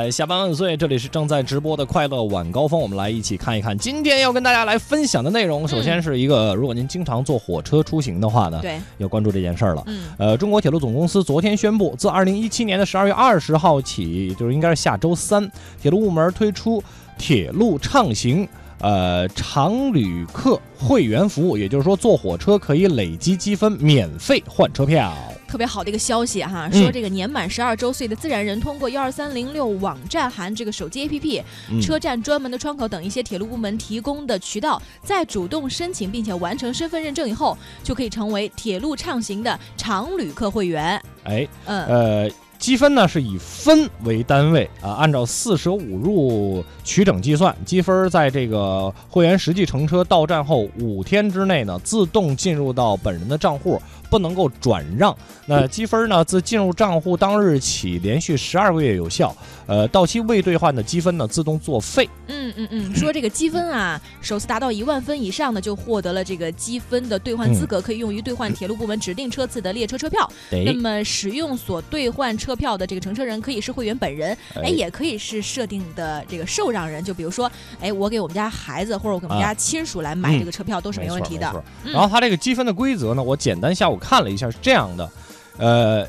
来下班万岁！这里是正在直播的快乐晚高峰，我们来一起看一看今天要跟大家来分享的内容。首先是一个，如果您经常坐火车出行的话呢，对，要关注这件事儿了。嗯，呃，中国铁路总公司昨天宣布，自二零一七年的十二月二十号起，就是应该是下周三，铁路部门推出铁路畅行。呃，常旅客会员服务，也就是说，坐火车可以累积积分，免费换车票。特别好的一个消息哈，嗯。说这个年满十二周岁的自然人通过幺二三零六网站含这个手机 APP、嗯。车站专门的窗口等一些铁路部门提供的渠道，在主动申请并且完成身份认证以后，就可以成为铁路畅行的常旅客会员。哎，嗯，呃，积分呢是以分为单位啊，按照四舍五入取整计算，积分在这个会员实际乘车到站后五天之内呢，自动进入到本人的账户，不能够转让。那积分呢，自进入账户当日起，连续十二个月有效。呃，到期未兑换的积分呢，自动作废。嗯嗯嗯，说这个积分啊，首次达到一万分以上呢就获得了这个积分的兑换资格，可以用于兑换铁路部门指定车次的列车车票。那哎，么使用所兑换车票的这个乘车人可以是会员本人，哎，也可以是设定的这个受让人，就比如说，哎，我给我们家孩子或者我给我们家亲属来买这个车票都是没问题的。然后它这个积分的规则呢，我简单下午看了一下，是这样的，呃，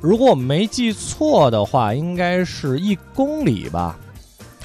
如果我没记错的话，应该是一公里吧？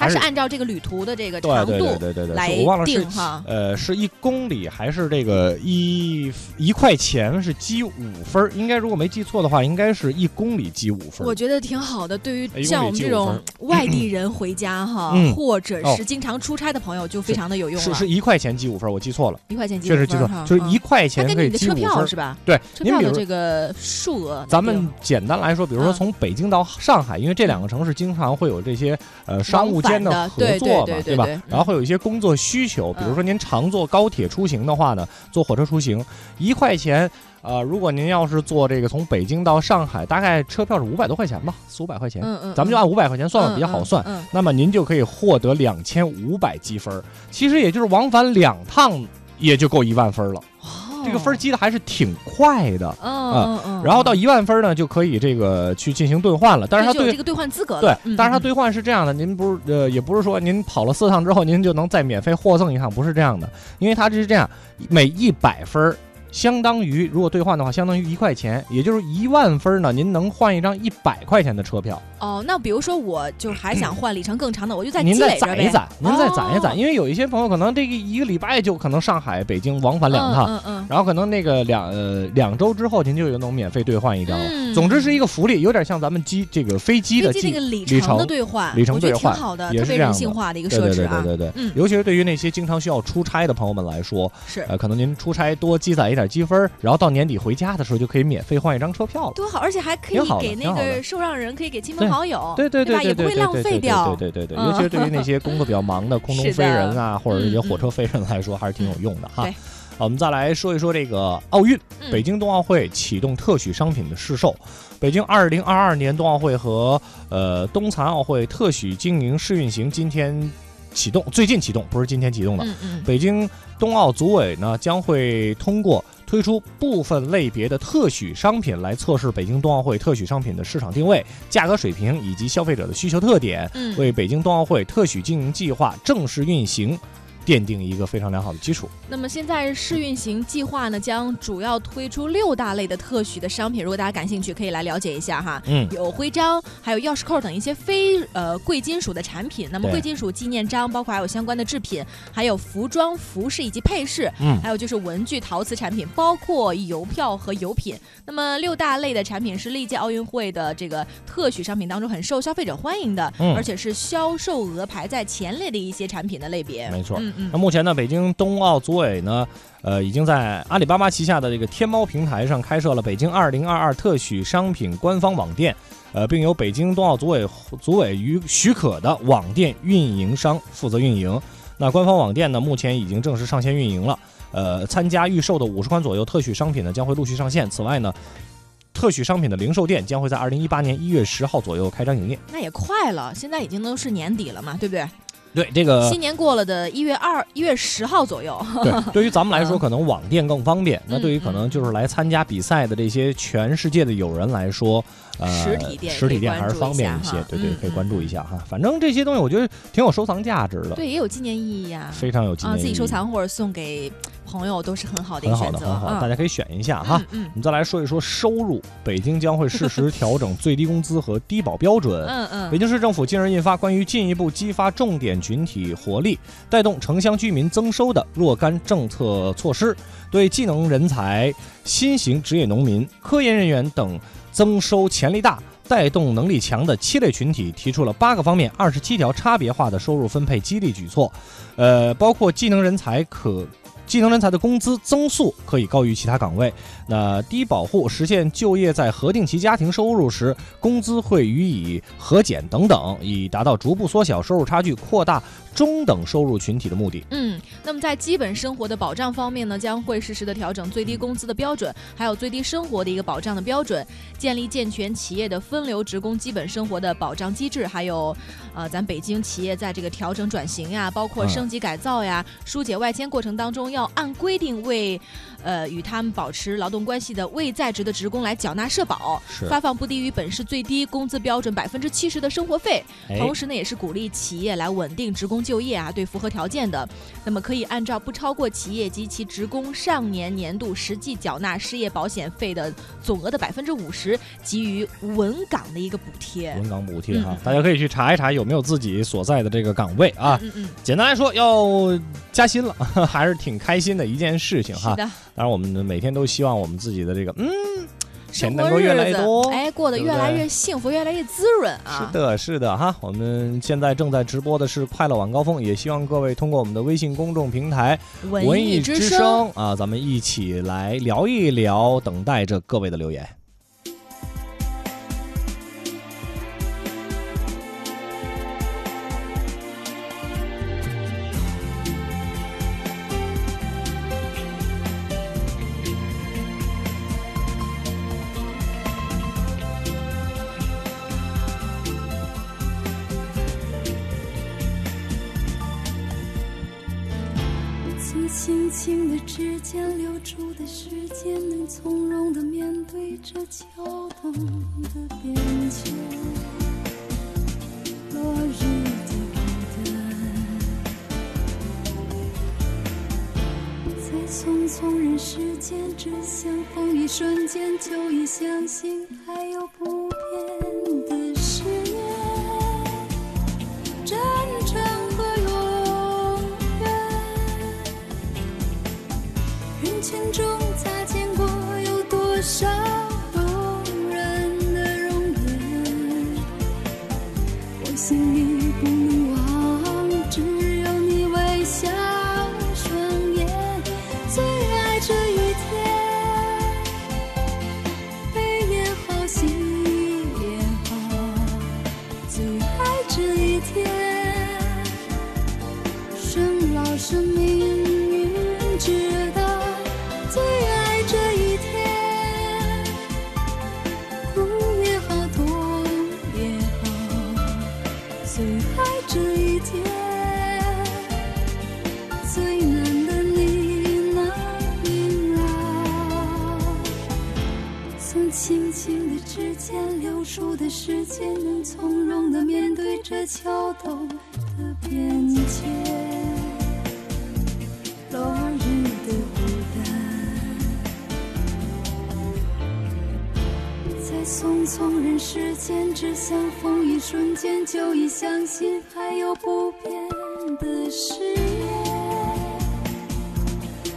它是还是按照这个旅途的这个对对长度对对对来对，是我忘了是定哈。呃，是一公里还是这个一一块钱是积五分儿？应该如果没记错的话，应该是一公里积五分儿。我觉得挺好的，对于像我们这种 外地人回家哈，嗯或者哦是经常出差的朋友，就非常的有用了。是是一块钱积五分，我记错了，一块钱积确实记错五分，就是一嗯块钱可你的车积五分儿。票是吧？对，车票的这个数额，咱们简单来说，比如说嗯从北京到上海，因为这两个城市经常会有这些呃商务间的合作嘛，对对对嗯？然后会有一些工作需求，比如说您常坐高铁出行的话呢，坐火车出行一块钱。呃，如果您要是坐这个从北京到上海，大概车票是五百多块钱吧，四五百块钱，嗯嗯，咱们就按五百块钱算了，比较好算。嗯，嗯那么您就可以获得两千五百积分，其实也就是往返两趟也就够一万分了。哦这个分儿积的还是挺快的。嗯嗯嗯，然后到一万分呢，就可以这个去进行兑换了。但是它兑这个兑换资格对但是它兑换是这样的，您不是呃，也不是说您跑了四趟之后，您就能再免费获赠一趟，不是这样的，因为它这是这样，每一百分儿相当于如果兑换的话，相当于一块钱，也就是一万分呢，您能换一张一百块钱的车票。哦，那比如说我就还想换里程更长的，我就再积您再攒一攒，您再攒一攒，哦。因为有一些朋友可能这个一个礼拜就可能上海、北京往返两趟。嗯嗯然后可能那个两呃两周之后，您就有能免费兑换一张。总之是一个福利，有点像咱们机这个飞机嗯，的机那个里里程的兑换，里程我觉得兑换挺好的，特别人也是这样的。性化的一个对对设置啊，对对对对，嗯。尤其是对于那些经常需要出差的朋友们来说，是。呃，可能您出差多积攒一点积分，然后到年底回家的时候就可以免费换一张车票了。多好，而且还可以给那个受让人，可以给亲朋好友，对对对也不会浪费掉，对对对尤其是对于那些 工作比较忙的空中飞人啊，或者一些嗯火车飞人来说，还是挺有用的哈。好我们再来说一说这个奥运，嗯北京冬奥会启动特许商品的试售。北京二零二二年冬奥会和呃冬残奥会特许经营试运行今天启动，最近启动，不是今天启动的。嗯嗯，北京冬奥组委呢将会通过推出部分类别的特许商品来测试北京冬奥会特许商品的市场定位、价格水平以及消费者的需求特点，嗯。为北京冬奥会特许经营计划正式运行奠定一个非常良好的基础。那么现在试运行计划呢，将主要推出六大类的特许的商品，如果大家感兴趣，可以来了解一下哈。嗯，有徽章，还有钥匙扣等一些非呃贵金属的产品。那么贵金属纪念章，包括还有相关的制品，还有服装、服饰以及配饰，嗯还有就是文具、陶瓷产品，包括邮票和油品。那么六大类的产品是历届奥运会的这个特许商品当中很受消费者欢迎的，嗯而且是销售额排在前列的一些产品的类别。没错嗯嗯那目前呢，北京冬奥组委呢，呃，已经在阿里巴巴旗下的这个天猫平台上开设了北京二零二二特许商品官方网店，呃，并由北京冬奥组委组委予许可的网店运营商负责运营。那官方网店呢，目前已经正式上线运营了。呃，参加预售的五十款左右特许商品呢，将会陆续上线。此外呢，特许商品的零售店将会在二零一八年一月十号左右开张营业。那也快了，现在已经都是年底了嘛，对不对？对这个新年过了的一月二、一月十号左右。对，对于咱们来说，嗯可能网店更方便。那嗯对于可能就是来参加比赛的这些全世界的友人来说，呃，实体店实体店还是方便一些。对对嗯，可以关注一下哈。反正这些东西我觉得挺有收藏价值的，对，也有纪念意义呀、非常有纪啊，念意义，自己收藏或者送给朋友都是很好的一很好的，个选择。很好，嗯大家可以选一下哈。嗯我们再来说一说收入，北京将会适时调整最低工资和低保标准。嗯嗯北京市政府近日印发关于进一步激发重点群体活力、带动城乡居民增收的若干政策措施，对技能人才、新型职业农民、科研人员等增收潜力大、带动能力强的七类群体提出了八个方面、二十七条差别化的收入分配激励举措，呃，包括技能人才可。技能人才的工资增速可以高于其他岗位，那低保户实现就业在核定其家庭收入时，工资会予以核减等等，以达到逐步缩小收入差距、扩大中等收入群体的目的。嗯，那么在基本生活的保障方面呢，将会适时的调整最低工资的标准，还有最低生活的一个保障的标准，建立健全企业的分流职工基本生活的保障机制，还有，呃，咱北京企业在这个调整转型呀，包括嗯升级改造呀、疏解外迁过程当中，要按规定为，呃，与他们保持劳动关系的未在职的职工来缴纳社保，发放不低于本市最低工资标准百分之七十的生活费。哎同时呢，也是鼓励企业来稳定职工就业啊，对符合条件的，那么可以按照不超过企业及其职工上年年度实际缴纳失业保险费的总额的百分之五十，给予稳岗的一个补贴。稳岗补贴哈嗯，大家可以去查一查有没有自己所在的这个岗位啊。嗯嗯简单来说，要加薪了，还是挺开心的一件事情嗯，哈当然，我们每天都希望我们自己的这个嗯钱能够越来越多。哎，过得越来越幸福，越来越滋润啊。是的，是的哈，我们现在正在直播的是快乐晚高峰，也希望各位通过我们的微信公众平台文文艺之声啊，咱们一起来聊一聊，等待着各位的留言。轻的指尖流出的时间，能从容的面对这撬动的边界。落日的孤单，在匆匆人世间，只相逢一瞬间，就已相信人群中擦肩过，有多少时间，能从容的面对这桥头的边界。落日的孤单，在匆匆人世间，只相逢一瞬间，就已相信还有不变的誓言。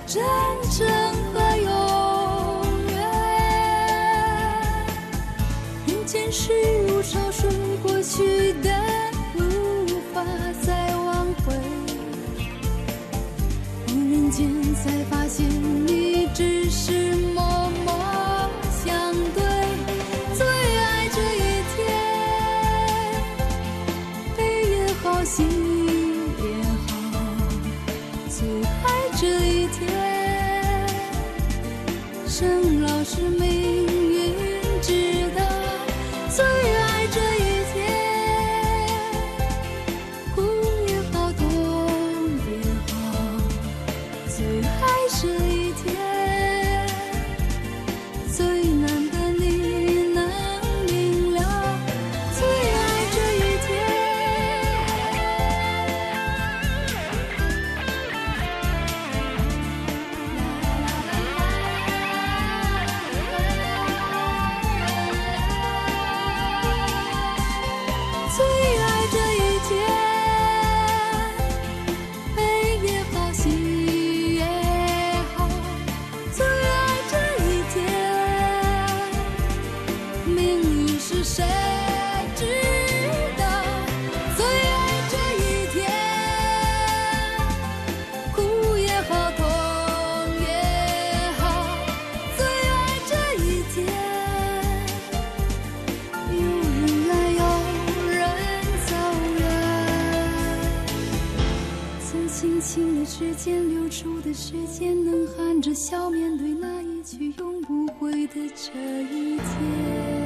真正人间事如潮水，过去的无法再挽回。忽然间才发现，你只是默默相对。最爱这一天，悲也好，喜也好，最爱这一天。生老是命着笑面对那一句永不悔的这一天。